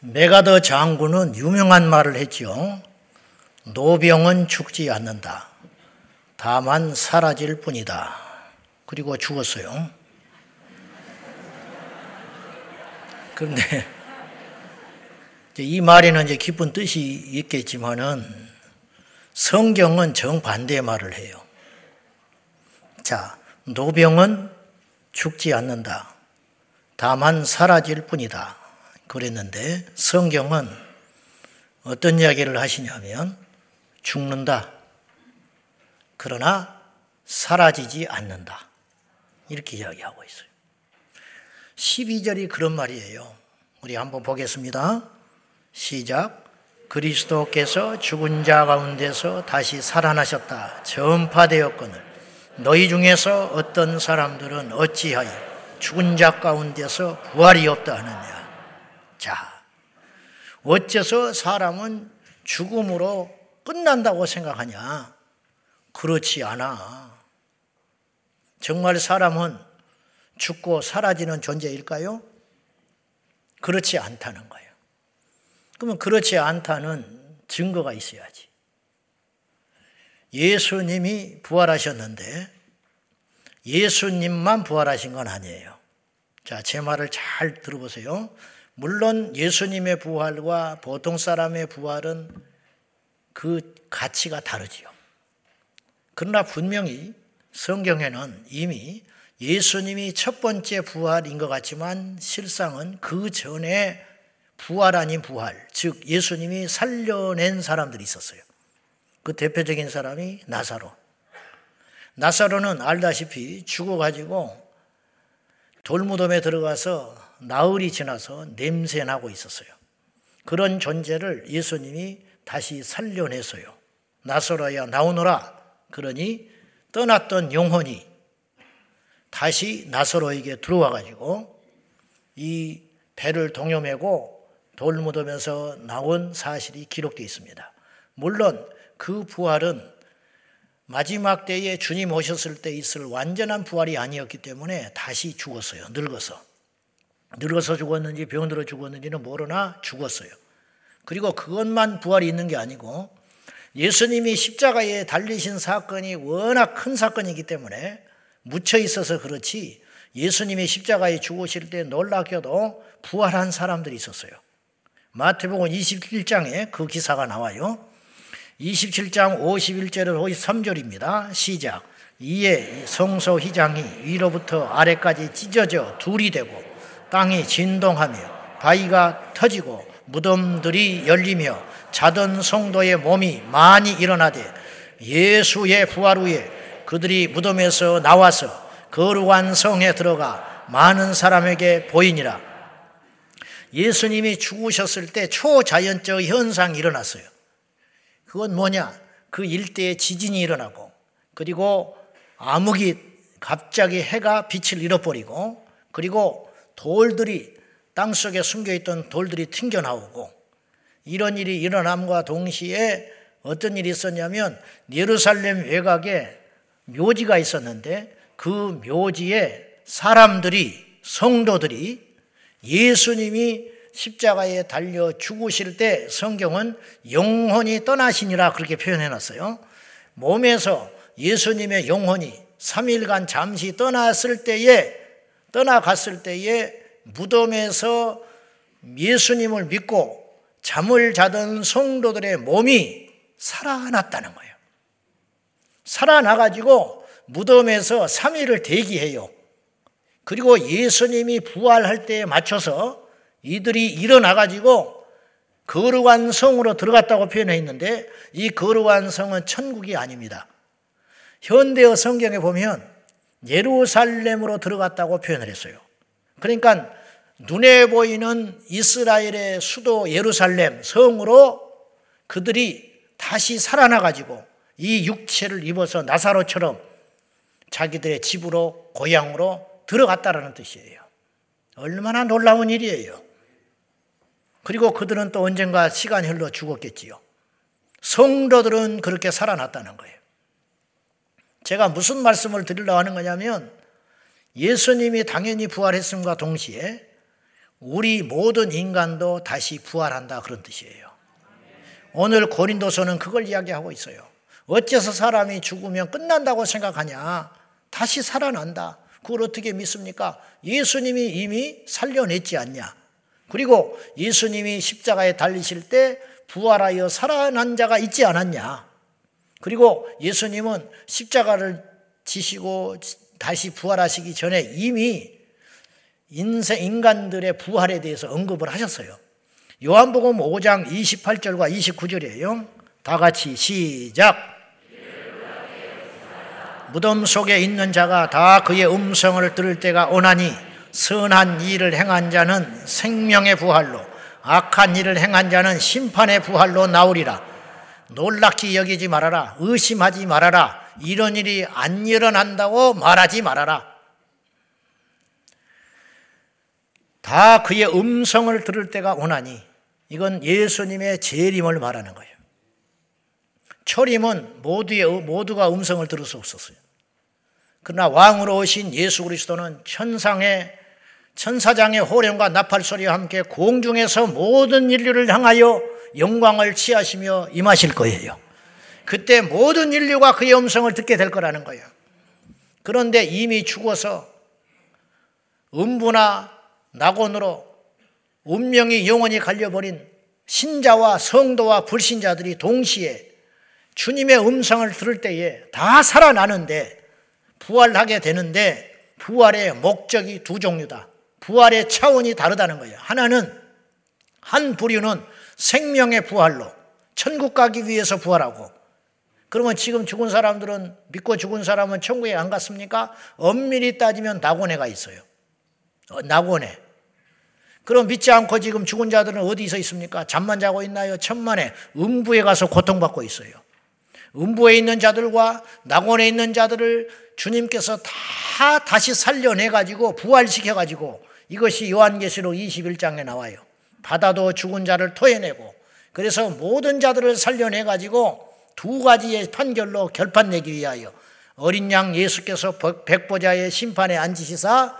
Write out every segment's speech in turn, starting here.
메가더 장군은 유명한 말을 했지요. 노병은 죽지 않는다. 다만 사라질 뿐이다. 그리고 죽었어요. 그런데 이 말에는 이제 깊은 뜻이 있겠지만은 성경은 정반대의 말을 해요. 자, 노병은 죽지 않는다. 다만 사라질 뿐이다. 그랬는데 성경은 어떤 이야기를 하시냐면 죽는다. 그러나 사라지지 않는다. 이렇게 이야기하고 있어요. 12절이 그런 말이에요. 우리 한번 보겠습니다. 시작. 그리스도께서 죽은 자 가운데서 다시 살아나셨다. 전파되었거늘 너희 중에서 어떤 사람들은 어찌하여 죽은 자 가운데서 부활이 없다 하느냐. 자, 어째서 사람은 죽음으로 끝난다고 생각하냐? 그렇지 않아. 정말 사람은 죽고 사라지는 존재일까요? 그렇지 않다는 거예요. 그러면 그렇지 않다는 증거가 있어야지. 예수님이 부활하셨는데 예수님만 부활하신 건 아니에요. 자, 제 말을 잘 들어보세요. 물론 예수님의 부활과 보통 사람의 부활은 그 가치가 다르지요. 그러나 분명히 성경에는 이미 예수님이 첫 번째 부활인 것 같지만 실상은 그 전에 부활 아닌 부활, 즉 예수님이 살려낸 사람들이 있었어요. 그 대표적인 사람이 나사로. 나사로는 알다시피 죽어가지고 돌무덤에 들어가서 나흘이 지나서 냄새나고 있었어요. 그런 존재를 예수님이 다시 살려내서요. 나서라야 나오너라. 그러니 떠났던 영혼이 다시 나서로에게 들어와 가지고 이 배를 동여매고 돌무덤에서 나온 사실이 기록되어 있습니다. 물론 그 부활은 마지막 때에 주님 오셨을 때 있을 완전한 부활이 아니었기 때문에 다시 죽었어요. 늙어서. 늙어서 죽었는지 병들어 죽었는지는 모르나 죽었어요. 그리고 그것만 부활이 있는 게 아니고 예수님이 십자가에 달리신 사건이 워낙 큰 사건이기 때문에 묻혀 있어서 그렇지 예수님이 십자가에 죽으실 때 놀랍게도 부활한 사람들이 있었어요. 마태복음 27장에 그 기사가 나와요. 27장 51절에서 53절입니다. 시작. 이에 성소 휘장이 위로부터 아래까지 찢어져 둘이 되고 땅이 진동하며 바위가 터지고 무덤들이 열리며 자던 성도의 몸이 많이 일어나되 예수의 부활 후에 그들이 무덤에서 나와서 거룩한 성에 들어가 많은 사람에게 보이니라. 예수님이 죽으셨을 때 초자연적 현상이 일어났어요. 그건 뭐냐? 그 일대에 지진이 일어나고 그리고 암흑이 갑자기 해가 빛을 잃어버리고 그리고 돌들이 땅 속에 숨겨 있던 돌들이 튕겨 나오고 이런 일이 일어남과 동시에 어떤 일이 있었냐면 예루살렘 외곽에 묘지가 있었는데 그 묘지에 사람들이 성도들이 예수님이 십자가에 달려 죽으실 때 성경은 영혼이 떠나시니라 그렇게 표현해 놨어요. 몸에서 예수님의 영혼이 3일간 잠시 떠났을 때에 떠나갔을 때에 무덤에서 예수님을 믿고 잠을 자던 성도들의 몸이 살아났다는 거예요. 살아나가지고 무덤에서 3일을 대기해요. 그리고 예수님이 부활할 때에 맞춰서 이들이 일어나가지고 거룩한 성으로 들어갔다고 표현해 있는데 이 거룩한 성은 천국이 아닙니다. 현대어 성경에 보면 예루살렘으로 들어갔다고 표현을 했어요. 그러니까 눈에 보이는 이스라엘의 수도 예루살렘 성으로 그들이 다시 살아나가지고 이 육체를 입어서 나사로처럼 자기들의 집으로 고향으로 들어갔다라는 뜻이에요. 얼마나 놀라운 일이에요. 그리고 그들은 또 언젠가 시간이 흘러 죽었겠지요. 성도들은 그렇게 살아났다는 거예요. 제가 무슨 말씀을 드리려고 하는 거냐면 예수님이 당연히 부활했음과 동시에 우리 모든 인간도 다시 부활한다 그런 뜻이에요. 오늘 고린도서는 그걸 이야기하고 있어요. 어째서 사람이 죽으면 끝난다고 생각하냐? 다시 살아난다. 그걸 어떻게 믿습니까? 예수님이 이미 살려냈지 않냐? 그리고 예수님이 십자가에 달리실 때 부활하여 살아난 자가 있지 않았냐? 그리고 예수님은 십자가를 지시고 다시 부활하시기 전에 이미 인생 인간들의 부활에 대해서 언급을 하셨어요. 요한복음 5장 28절과 29절이에요. 다 같이 시작. 무덤 속에 있는 자가 다 그의 음성을 들을 때가 오나니 선한 일을 행한 자는 생명의 부활로 악한 일을 행한 자는 심판의 부활로 나오리라. 놀랍게 여기지 말아라. 의심하지 말아라. 이런 일이 안 일어난다고 말하지 말아라. 다 그의 음성을 들을 때가 오나니 이건 예수님의 재림을 말하는 거예요. 초림은 모두의, 모두가 음성을 들을 수 없었어요. 그러나 왕으로 오신 예수 그리스도는 천상의 천사장의 호령과 나팔 소리와 함께 공중에서 모든 인류를 향하여 영광을 취하시며 임하실 거예요. 그때 모든 인류가 그의 음성을 듣게 될 거라는 거예요. 그런데 이미 죽어서 음부나 낙원으로 운명이 영원히 갈려버린 신자와 성도와 불신자들이 동시에 주님의 음성을 들을 때에 다 살아나는데 부활하게 되는데 부활의 목적이 두 종류다. 부활의 차원이 다르다는 거예요. 하나는 한 부류는 생명의 부활로 천국 가기 위해서 부활하고 그러면 지금 죽은 사람들은 믿고 죽은 사람은 천국에 안 갔습니까? 엄밀히 따지면 낙원에 가 있어요. 어, 낙원에. 그럼 믿지 않고 지금 죽은 자들은 어디서 있습니까? 잠만 자고 있나요? 천만에 음부에 가서 고통받고 있어요. 음부에 있는 자들과 낙원에 있는 자들을 주님께서 다 다시 살려내 가지고 부활시켜 가지고 이것이 요한계시록 21장에 나와요. 바다도 죽은 자를 토해내고 그래서 모든 자들을 살려내 가지고 두 가지의 판결로 결판 내기 위하여 어린 양 예수께서 백보자의 심판에 앉으시사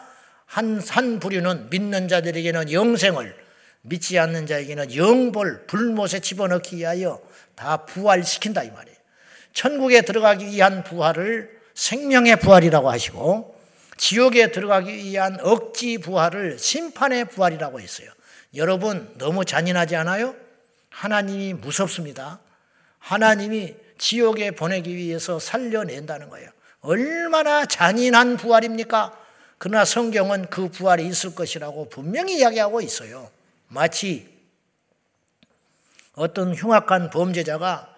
한, 한 부류는 믿는 자들에게는 영생을 믿지 않는 자에게는 영벌 불못에 집어넣기 위하여 다 부활시킨다 이 말이에요. 천국에 들어가기 위한 부활을 생명의 부활이라고 하시고 지옥에 들어가기 위한 억지 부활을 심판의 부활이라고 했어요. 여러분 너무 잔인하지 않아요? 하나님이 무섭습니다. 하나님이 지옥에 보내기 위해서 살려낸다는 거예요. 얼마나 잔인한 부활입니까? 그러나 성경은 그 부활이 있을 것이라고 분명히 이야기하고 있어요. 마치 어떤 흉악한 범죄자가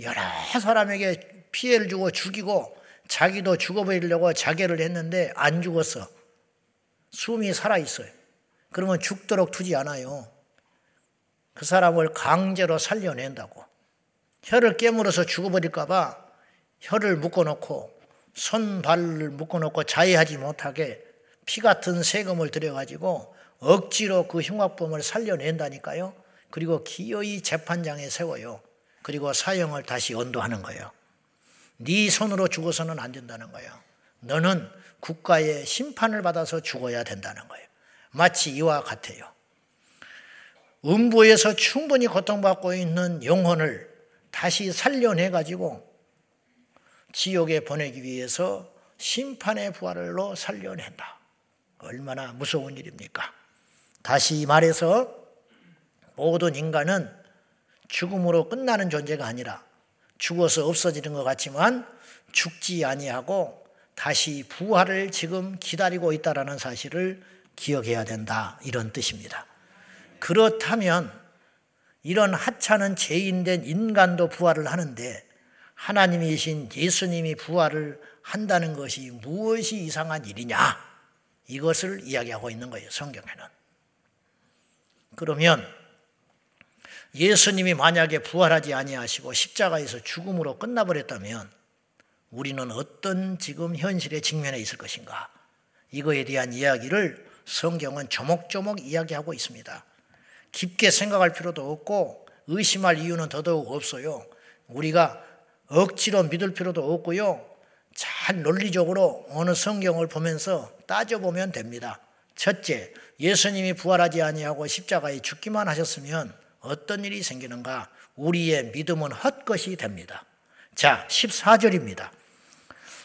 여러 사람에게 피해를 주고 죽이고 자기도 죽어버리려고 자결을 했는데 안 죽었어. 숨이 살아있어요. 그러면 죽도록 두지 않아요. 그 사람을 강제로 살려낸다고. 혀를 깨물어서 죽어버릴까봐 혀를 묶어놓고 손, 발을 묶어놓고 자해하지 못하게 피 같은 세금을 들여가지고 억지로 그 흉악범을 살려낸다니까요. 그리고 기어이 재판장에 세워요. 그리고 사형을 다시 언도하는 거예요. 네 손으로 죽어서는 안 된다는 거예요. 너는 국가의 심판을 받아서 죽어야 된다는 거예요. 마치 이와 같아요. 음부에서 충분히 고통받고 있는 영혼을 다시 살려내 가지고 지옥에 보내기 위해서 심판의 부활로 살려낸다. 얼마나 무서운 일입니까? 다시 말해서 모든 인간은 죽음으로 끝나는 존재가 아니라 죽어서 없어지는 것 같지만 죽지 아니하고 다시 부활을 지금 기다리고 있다라는 사실을 기억해야 된다. 이런 뜻입니다. 그렇다면 이런 하찮은 죄인된 인간도 부활을 하는데 하나님이신 예수님이 부활을 한다는 것이 무엇이 이상한 일이냐? 이것을 이야기하고 있는 거예요, 성경에는. 그러면 예수님이 만약에 부활하지 아니하시고 십자가에서 죽음으로 끝나버렸다면 우리는 어떤 지금 현실에 직면해 있을 것인가? 이거에 대한 이야기를 성경은 조목조목 이야기하고 있습니다. 깊게 생각할 필요도 없고 의심할 이유는 더더욱 없어요. 우리가 억지로 믿을 필요도 없고요. 잘 논리적으로 어느 성경을 보면서 따져보면 됩니다. 첫째, 예수님이 부활하지 아니하고 십자가에 죽기만 하셨으면 어떤 일이 생기는가? 우리의 믿음은 헛것이 됩니다. 자, 14절입니다.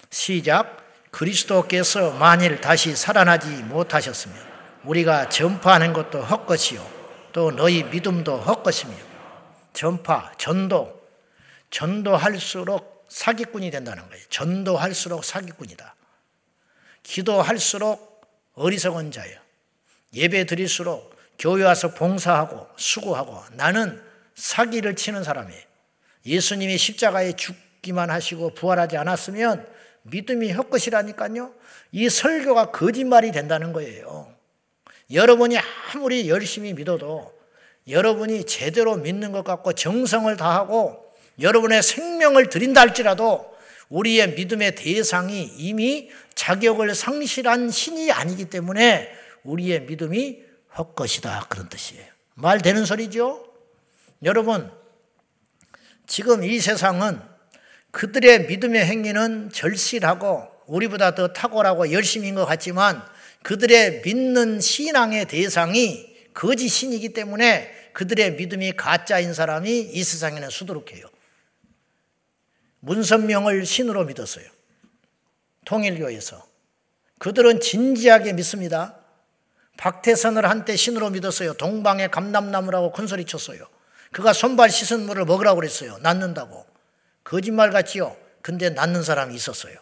시작. 그리스도께서 만일 다시 살아나지 못하셨으면 우리가 전파하는 것도 헛것이요. 또 너희 믿음도 헛것이며 전파, 전도, 전도할수록 사기꾼이 된다는 거예요. 전도할수록 사기꾼이다. 기도할수록 어리석은 자예요. 예배 드릴수록 교회 와서 봉사하고 수고하고 나는 사기를 치는 사람이에요. 예수님이 십자가에 죽기만 하시고 부활하지 않았으면 믿음이 헛것이라니까요. 이 설교가 거짓말이 된다는 거예요. 여러분이 아무리 열심히 믿어도 여러분이 제대로 믿는 것 같고 정성을 다하고 여러분의 생명을 드린다 할지라도 우리의 믿음의 대상이 이미 자격을 상실한 신이 아니기 때문에 우리의 믿음이 헛것이다. 그런 뜻이에요. 말 되는 소리죠? 여러분, 지금 이 세상은 그들의 믿음의 행위는 절실하고 우리보다 더 탁월하고 열심인 것 같지만 그들의 믿는 신앙의 대상이 거짓 신이기 때문에 그들의 믿음이 가짜인 사람이 이 세상에는 수두룩해요. 문선명을 신으로 믿었어요. 통일교에서. 그들은 진지하게 믿습니다. 박태선을 한때 신으로 믿었어요. 동방의 감남나무라고 큰소리 쳤어요. 그가 손발 씻은 물을 먹으라고 그랬어요. 낫는다고. 거짓말 같지요? 근데 낫는 사람이 있었어요.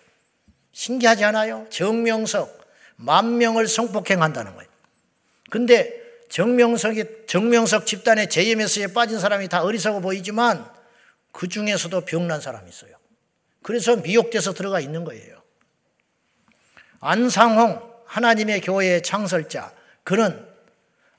신기하지 않아요? 정명석, 만 명을 성폭행한다는 거예요. 근데 정명석이, 정명석 집단의 JMS에 빠진 사람이 다 어리석어 보이지만 그 중에서도 병난 사람이 있어요. 그래서 미혹돼서 들어가 있는 거예요. 안상홍, 하나님의 교회의 창설자, 그는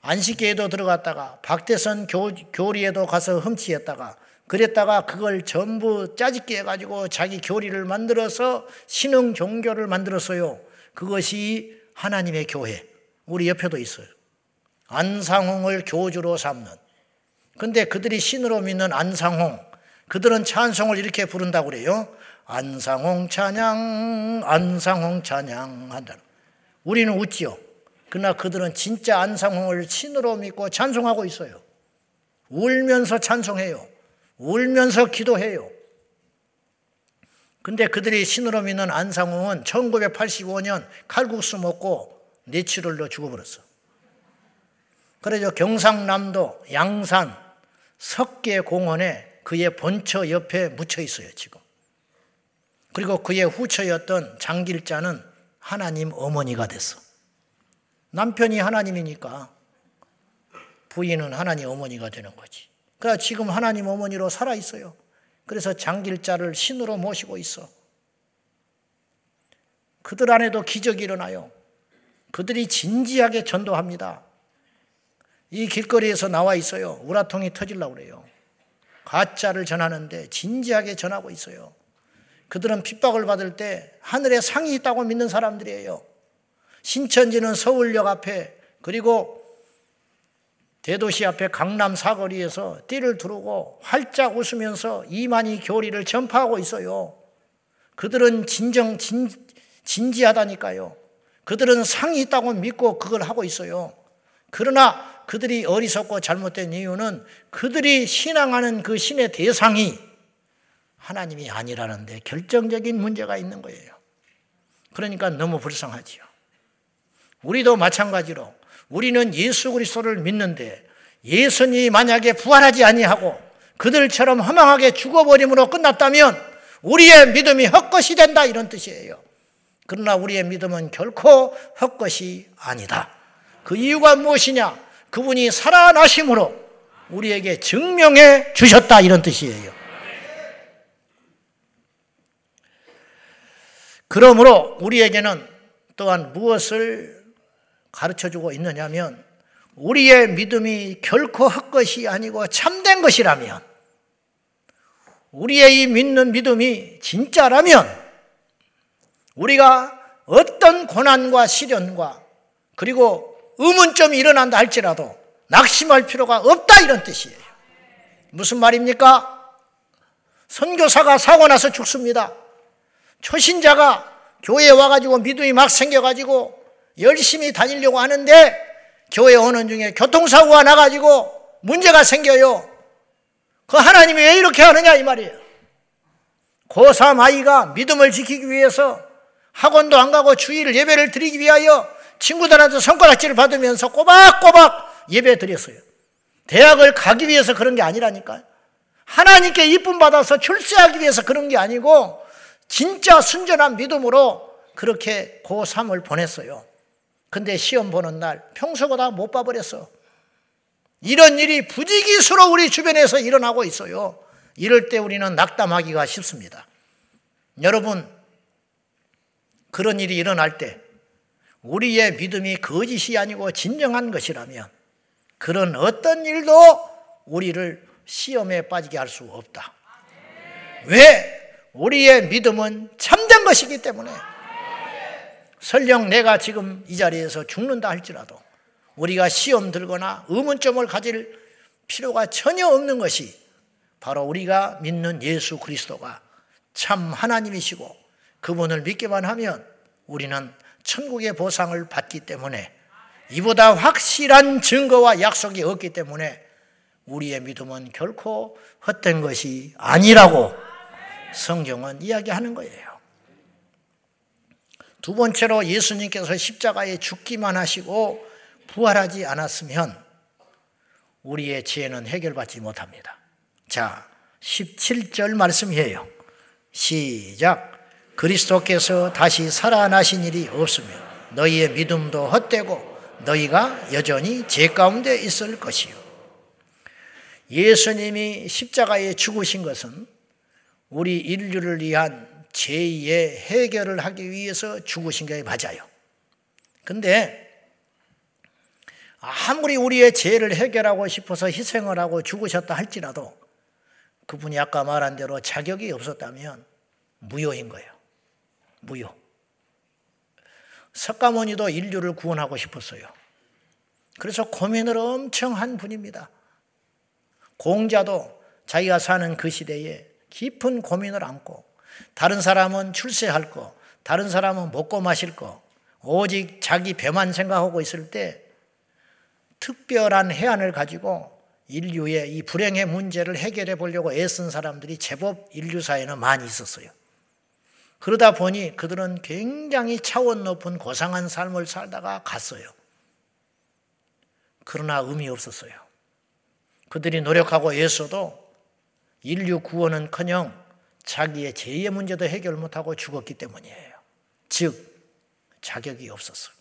안식계에도 들어갔다가 박대선 교, 교리에도 가서 흠치했다가 그랬다가 그걸 전부 짜집게 해가지고 자기 교리를 만들어서 신흥 종교를 만들었어요. 그것이 하나님의 교회. 우리 옆에도 있어요. 안상홍을 교주로 삼는. 근데 그들이 신으로 믿는 안상홍, 그들은 찬송을 이렇게 부른다고 그래요. 안상홍 찬양, 안상홍 찬양 한다. 우리는 웃지요. 그러나 그들은 진짜 안상홍을 신으로 믿고 찬송하고 있어요. 울면서 찬송해요. 울면서 기도해요. 근데 그들이 신으로 믿는 안상홍은 1985년 칼국수 먹고 뇌출혈로 죽어버렸어. 그래서 경상남도 양산 석계공원에 그의 본처 옆에 묻혀 있어요, 지금. 그리고 그의 후처였던 장길자는 하나님 어머니가 됐어. 남편이 하나님이니까 부인은 하나님 어머니가 되는 거지. 그러니까 지금 하나님 어머니로 살아 있어요. 그래서 장길자를 신으로 모시고 있어. 그들 안에도 기적이 일어나요. 그들이 진지하게 전도합니다. 이 길거리에서 나와 있어요. 우라통이 터질라고 그래요. 가짜를 전하는데 진지하게 전하고 있어요. 그들은 핍박을 받을 때 하늘에 상이 있다고 믿는 사람들이에요. 신천지는 서울역 앞에 그리고 대도시 앞에 강남 사거리에서 띠를 두르고 활짝 웃으면서 이만희 교리를 전파하고 있어요. 그들은 진정 진, 진지하다니까요. 그들은 상이 있다고 믿고 그걸 하고 있어요. 그러나 그들이 어리석고 잘못된 이유는 그들이 신앙하는 그 신의 대상이 하나님이 아니라는데 결정적인 문제가 있는 거예요. 그러니까 너무 불쌍하지요. 우리도 마찬가지로 우리는 예수 그리스도를 믿는데 예수님이 만약에 부활하지 아니하고 그들처럼 허망하게 죽어버림으로 끝났다면 우리의 믿음이 헛것이 된다 이런 뜻이에요. 그러나 우리의 믿음은 결코 헛것이 아니다. 그 이유가 무엇이냐? 그분이 살아나심으로 우리에게 증명해 주셨다 이런 뜻이에요. 그러므로 우리에게는 또한 무엇을 가르쳐 주고 있느냐 면 우리의 믿음이 결코 헛것이 아니고 참된 것이라면 우리의 이 믿는 믿음이 진짜라면 우리가 어떤 고난과 시련과 그리고 의문점이 일어난다 할지라도 낙심할 필요가 없다 이런 뜻이에요. 무슨 말입니까? 선교사가 사고 나서 죽습니다. 초신자가 교회에 와가지고 믿음이 막 생겨가지고 열심히 다니려고 하는데 교회 오는 중에 교통사고가 나가지고 문제가 생겨요. 그 하나님이 왜 이렇게 하느냐 이 말이에요. 고3 아이가 믿음을 지키기 위해서 학원도 안 가고 주일 예배를 드리기 위하여 친구들한테 손가락질을 받으면서 꼬박꼬박 예배 드렸어요. 대학을 가기 위해서 그런 게 아니라니까요. 하나님께 이쁨 받아서 출세하기 위해서 그런 게 아니고 진짜 순전한 믿음으로 그렇게 고3을 보냈어요. 근데 시험 보는 날 평소보다 못 봐버렸어. 이런 일이 부지기수로 우리 주변에서 일어나고 있어요. 이럴 때 우리는 낙담하기가 쉽습니다. 여러분, 그런 일이 일어날 때 우리의 믿음이 거짓이 아니고 진정한 것이라면 그런 어떤 일도 우리를 시험에 빠지게 할 수 없다. 왜? 우리의 믿음은 참된 것이기 때문에 설령 내가 지금 이 자리에서 죽는다 할지라도 우리가 시험 들거나 의문점을 가질 필요가 전혀 없는 것이 바로 우리가 믿는 예수 그리스도가 참 하나님이시고 그분을 믿기만 하면 우리는 천국의 보상을 받기 때문에 이보다 확실한 증거와 약속이 없기 때문에 우리의 믿음은 결코 헛된 것이 아니라고 성경은 이야기하는 거예요. 두 번째로 예수님께서 십자가에 죽기만 하시고 부활하지 않았으면 우리의 죄는 해결받지 못합니다. 자, 17절 말씀이에요. 시작. 그리스도께서 다시 살아나신 일이 없으면 너희의 믿음도 헛되고 너희가 여전히 죄 가운데 있을 것이요. 예수님이 십자가에 죽으신 것은 우리 인류를 위한 죄의 해결을 하기 위해서 죽으신 게 맞아요. 근데 아무리 우리의 죄를 해결하고 싶어서 희생을 하고 죽으셨다 할지라도 그분이 아까 말한 대로 자격이 없었다면 무효인 거예요. 무효. 석가모니도 인류를 구원하고 싶었어요. 그래서 고민을 엄청 한 분입니다. 공자도 자기가 사는 그 시대에 깊은 고민을 안고 다른 사람은 출세할 거, 다른 사람은 먹고 마실 거, 오직 자기 배만 생각하고 있을 때 특별한 해안을 가지고 인류의 이 불행의 문제를 해결해 보려고 애쓴 사람들이 제법 인류사에는 많이 있었어요. 그러다 보니 그들은 굉장히 차원 높은 고상한 삶을 살다가 갔어요. 그러나 의미 없었어요. 그들이 노력하고 애써도 인류 구원은 커녕 자기의 죄의 문제도 해결 못하고 죽었기 때문이에요. 즉, 자격이 없었어요.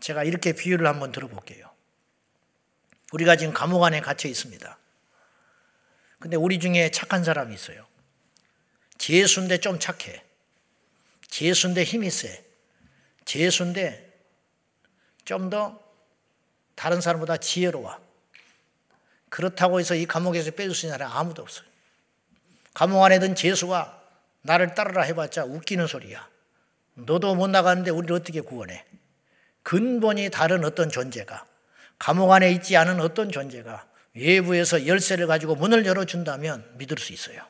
제가 이렇게 비유를 한번 들어볼게요. 우리가 지금 감옥 안에 갇혀 있습니다. 근데 우리 중에 착한 사람이 있어요. 재수인데 좀 착해. 재수인데 힘이 세. 재수인데 좀 더 다른 사람보다 지혜로워. 그렇다고 해서 이 감옥에서 빼줄 수 있는 사람 아무도 없어요. 감옥 안에 든 재수가 나를 따르라 해봤자 웃기는 소리야. 너도 못 나가는데 우리를 어떻게 구원해? 근본이 다른 어떤 존재가 감옥 안에 있지 않은 어떤 존재가 외부에서 열쇠를 가지고 문을 열어준다면 믿을 수 있어요.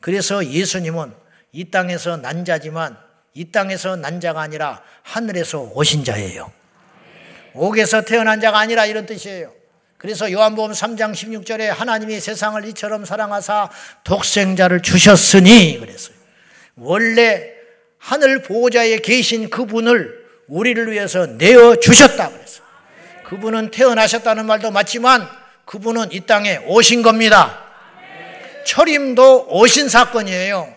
그래서 예수님은 이 땅에서 난 자지만 이 땅에서 난 자가 아니라 하늘에서 오신 자예요. 옥에서 태어난 자가 아니라 이런 뜻이에요. 그래서 요한복음 3장 16절에 하나님이 세상을 이처럼 사랑하사 독생자를 주셨으니 그랬어요. 원래 하늘 보호자에 계신 그분을 우리를 위해서 내어 주셨다 그랬어. 그분은 태어나셨다는 말도 맞지만 그분은 이 땅에 오신 겁니다. 철임도 오신 사건이에요.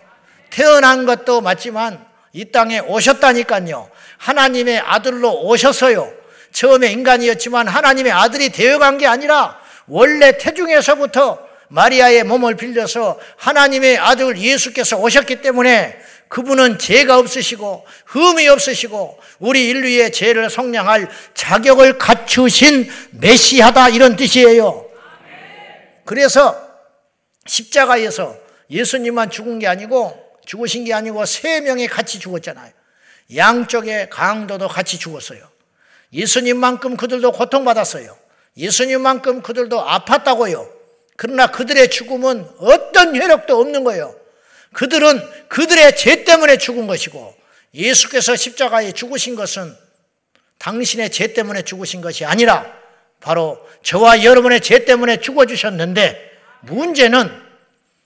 태어난 것도 맞지만 이 땅에 오셨다니까요. 하나님의 아들로 오셨어요. 처음에 인간이었지만 하나님의 아들이 되어간 게 아니라 원래 태중에서부터 마리아의 몸을 빌려서 하나님의 아들 예수께서 오셨기 때문에 그분은 죄가 없으시고 흠이 없으시고 우리 인류의 죄를 성량할 자격을 갖추신 메시하다 이런 뜻이에요. 그래서 십자가에서 예수님만 죽은 게 아니고 죽으신 게 아니고 세 명이 같이 죽었잖아요. 양쪽의 강도도 같이 죽었어요. 예수님만큼 그들도 고통받았어요. 예수님만큼 그들도 아팠다고요. 그러나 그들의 죽음은 어떤 혈력도 없는 거예요. 그들은 그들의 죄 때문에 죽은 것이고 예수께서 십자가에 죽으신 것은 당신의 죄 때문에 죽으신 것이 아니라 바로 저와 여러분의 죄 때문에 죽어주셨는데 문제는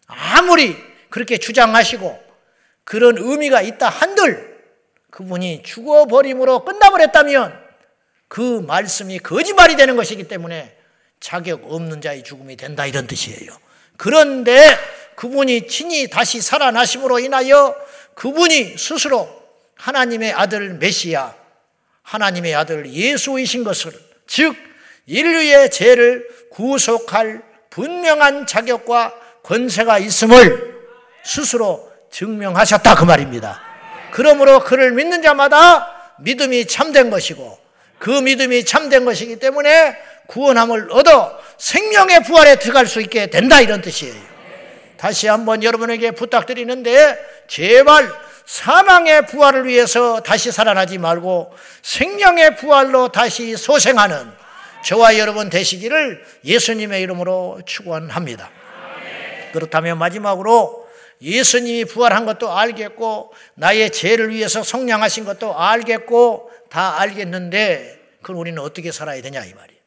아무리 그렇게 주장하시고 그런 의미가 있다 한들 그분이 죽어버림으로 끝나버렸다면 그 말씀이 거짓말이 되는 것이기 때문에 자격 없는 자의 죽음이 된다 이런 뜻이에요. 그런데 그분이 친히 다시 살아나심으로 인하여 그분이 스스로 하나님의 아들 메시아, 하나님의 아들 예수이신 것을 즉 인류의 죄를 구속할 분명한 자격과 권세가 있음을 스스로 증명하셨다 그 말입니다. 그러므로 그를 믿는 자마다 믿음이 참된 것이고 그 믿음이 참된 것이기 때문에 구원함을 얻어 생명의 부활에 들어갈 수 있게 된다 이런 뜻이에요. 다시 한번 여러분에게 부탁드리는데 제발 사망의 부활을 위해서 다시 살아나지 말고 생명의 부활로 다시 소생하는 저와 여러분 되시기를 예수님의 이름으로 축원합니다. 그렇다면 마지막으로 예수님이 부활한 것도 알겠고 나의 죄를 위해서 성량하신 것도 알겠고 다 알겠는데 그럼 우리는 어떻게 살아야 되냐 이 말이에요.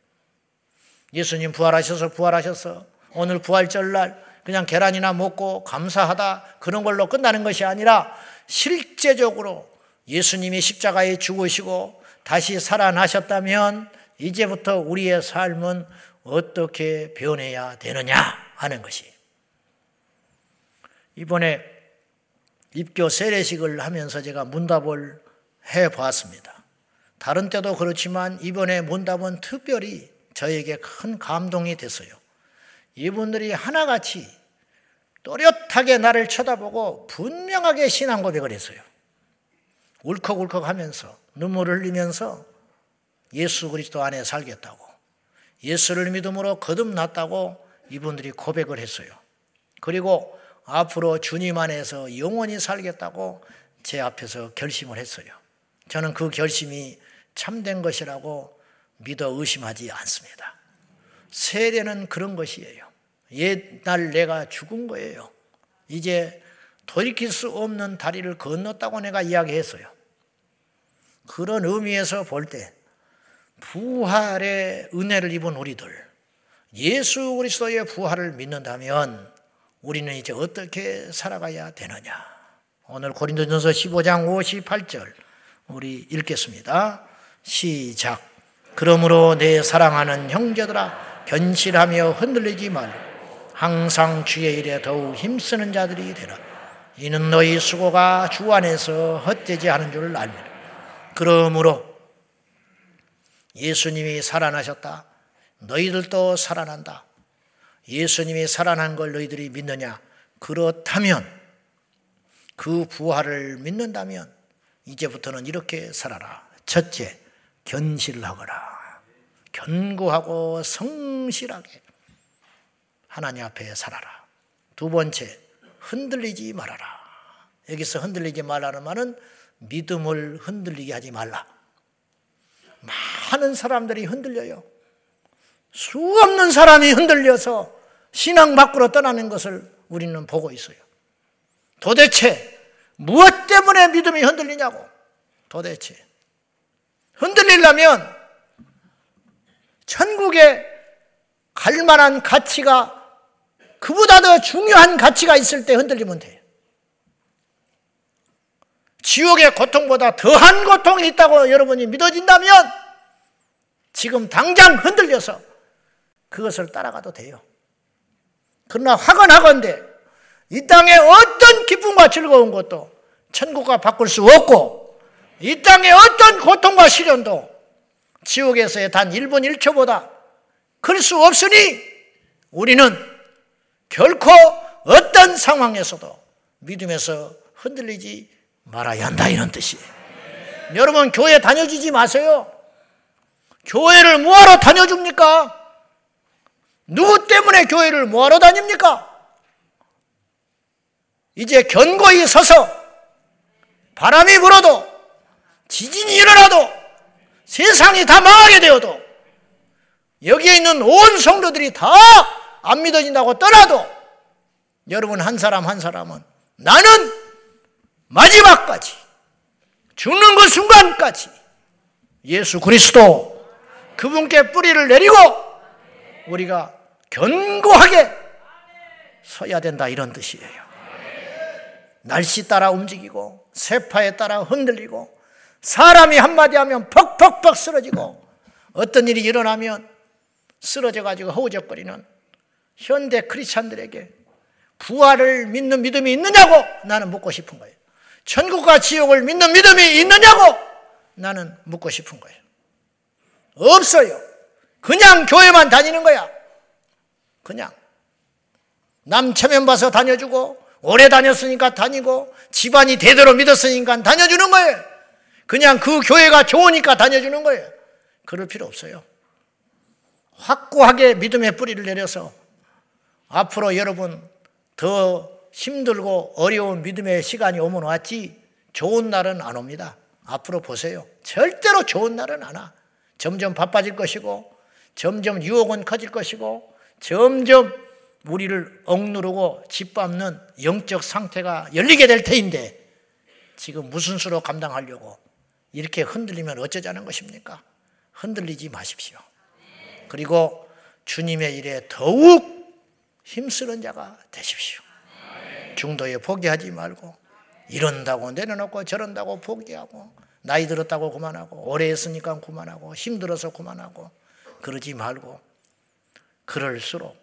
예수님 부활하셔서 부활하셔서 오늘 부활절날 그냥 계란이나 먹고 감사하다 그런 걸로 끝나는 것이 아니라 실제적으로 예수님이 십자가에 죽으시고 다시 살아나셨다면 이제부터 우리의 삶은 어떻게 변해야 되느냐 하는 것이 이번에 입교 세례식을 하면서 제가 문답을 해 보았습니다. 다른 때도 그렇지만 이번에 문답은 특별히 저에게 큰 감동이 됐어요. 이분들이 하나같이 또렷하게 나를 쳐다보고 분명하게 신앙 고백을 했어요. 울컥울컥 하면서 눈물을 흘리면서 예수 그리스도 안에 살겠다고 예수를 믿음으로 거듭났다고 이분들이 고백을 했어요. 그리고 앞으로 주님 안에서 영원히 살겠다고 제 앞에서 결심을 했어요. 저는 그 결심이 참된 것이라고 믿어 의심하지 않습니다. 세례는 그런 것이에요. 옛날 내가 죽은 거예요. 이제 돌이킬 수 없는 다리를 건넜다고 내가 이야기했어요. 그런 의미에서 볼 때 부활의 은혜를 입은 우리들 예수 그리스도의 부활을 믿는다면 우리는 이제 어떻게 살아가야 되느냐? 오늘 고린도전서 15장 58절 우리 읽겠습니다. 시작. 그러므로 내 사랑하는 형제들아 견실하며 흔들리지 말고 항상 주의 일에 더욱 힘쓰는 자들이 되라. 이는 너희 수고가 주 안에서 헛되지 않은 줄 알미라. 그러므로 예수님이 살아나셨다. 너희들도 살아난다. 예수님이 살아난 걸 너희들이 믿느냐? 그렇다면 그 부활을 믿는다면 이제부터는 이렇게 살아라. 첫째, 견실하거라. 견고하고 성실하게 하나님 앞에 살아라. 두 번째, 흔들리지 말아라. 여기서 흔들리지 말라는 말은 믿음을 흔들리게 하지 말라. 많은 사람들이 흔들려요. 수 없는 사람이 흔들려서 신앙 밖으로 떠나는 것을 우리는 보고 있어요. 도대체 무엇 때문에 믿음이 흔들리냐고. 도대체. 흔들리려면 천국에 갈 만한 가치가 그보다 더 중요한 가치가 있을 때 흔들리면 돼요. 지옥의 고통보다 더한 고통이 있다고 여러분이 믿어진다면 지금 당장 흔들려서 그것을 따라가도 돼요. 그러나 화건하건대 이 땅에 어떤 기쁨과 즐거운 것도 천국과 바꿀 수 없고 이 땅에 어떤 고통과 시련도 지옥에서의 단 1분 1초보다 클 수 없으니 우리는 결코 어떤 상황에서도 믿음에서 흔들리지 말아야 한다 이런 뜻이에요. 여러분 교회 다녀주지 마세요. 교회를 뭐하러 다녀줍니까? 누구 때문에 교회를 뭐하러 다닙니까? 이제 견고히 서서 바람이 불어도 지진이 일어나도 세상이 다 망하게 되어도 여기에 있는 온 성도들이 다 안 믿어진다고 떠나도 여러분 한 사람 한 사람은 나는 마지막까지 죽는 그 순간까지 예수 그리스도 그분께 뿌리를 내리고 우리가 견고하게 서야 된다 이런 뜻이에요. 날씨 따라 움직이고 세파에 따라 흔들리고 사람이 한마디 하면 퍽퍽퍽 쓰러지고 어떤 일이 일어나면 쓰러져 가지고 허우적거리는 현대 크리스찬들에게 부활을 믿는 믿음이 있느냐고 나는 묻고 싶은 거예요. 천국과 지옥을 믿는 믿음이 있느냐고 나는 묻고 싶은 거예요. 없어요. 그냥 교회만 다니는 거야. 그냥. 남 체면 봐서 다녀주고, 오래 다녔으니까 다니고, 집안이 대대로 믿었으니까 다녀주는 거예요. 그냥 그 교회가 좋으니까 다녀주는 거예요. 그럴 필요 없어요. 확고하게 믿음의 뿌리를 내려서 앞으로 여러분 더 힘들고 어려운 믿음의 시간이 오면 왔지 좋은 날은 안 옵니다. 앞으로 보세요. 절대로 좋은 날은 안 와. 점점 바빠질 것이고 점점 유혹은 커질 것이고 점점 우리를 억누르고 짓밟는 영적 상태가 열리게 될 테인데 지금 무슨 수로 감당하려고 이렇게 흔들리면 어쩌자는 것입니까? 흔들리지 마십시오. 그리고 주님의 일에 더욱 힘쓰는 자가 되십시오. 중도에 포기하지 말고 이런다고 내려놓고 저런다고 포기하고 나이 들었다고 그만하고 오래 했으니까 그만하고 힘들어서 그만하고 그러지 말고 그럴수록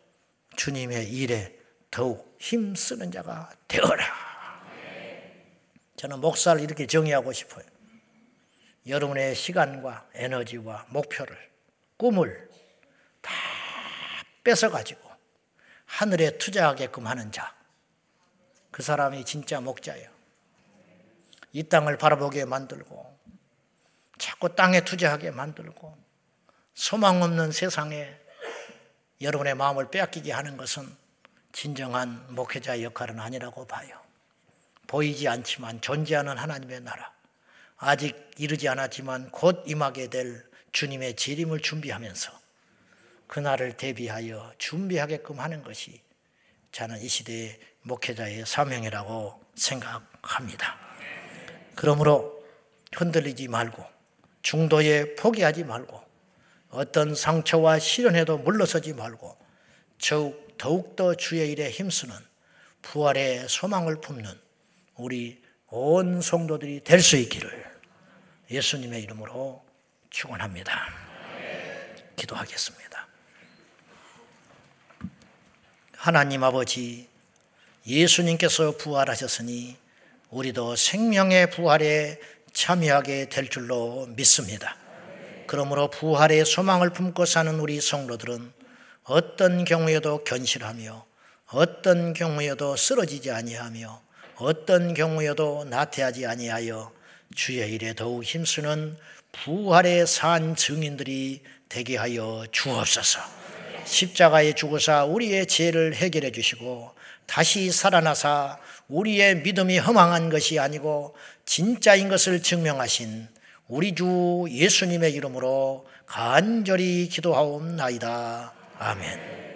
주님의 일에 더욱 힘쓰는 자가 되어라. 저는 목사를 이렇게 정의하고 싶어요. 여러분의 시간과 에너지와 목표를, 꿈을 다 뺏어가지고 하늘에 투자하게끔 하는 자. 그 사람이 진짜 목자예요. 이 땅을 바라보게 만들고, 자꾸 땅에 투자하게 만들고, 소망 없는 세상에 여러분의 마음을 빼앗기게 하는 것은 진정한 목회자의 역할은 아니라고 봐요. 보이지 않지만 존재하는 하나님의 나라. 아직 이르지 않았지만 곧 임하게 될 주님의 재림을 준비하면서 그날을 대비하여 준비하게끔 하는 것이 저는 이 시대의 목회자의 사명이라고 생각합니다. 그러므로 흔들리지 말고 중도에 포기하지 말고 어떤 상처와 시련에도 물러서지 말고 더욱 더욱더 주의 일에 힘쓰는 부활의 소망을 품는 우리 온 성도들이 될 수 있기를 예수님의 이름으로 축원합니다. 기도하겠습니다. 하나님 아버지 예수님께서 부활하셨으니 우리도 생명의 부활에 참여하게 될 줄로 믿습니다. 그러므로 부활의 소망을 품고 사는 우리 성도들은 어떤 경우에도 견실하며 어떤 경우에도 쓰러지지 아니하며 어떤 경우에도 나태하지 아니하여 주의 일에 더욱 힘쓰는 부활의 산 증인들이 되게 하여 주옵소서. 십자가에 죽으사 우리의 죄를 해결해 주시고 다시 살아나사 우리의 믿음이 허망한 것이 아니고 진짜인 것을 증명하신 우리 주 예수님의 이름으로 간절히 기도하옵나이다. 아멘.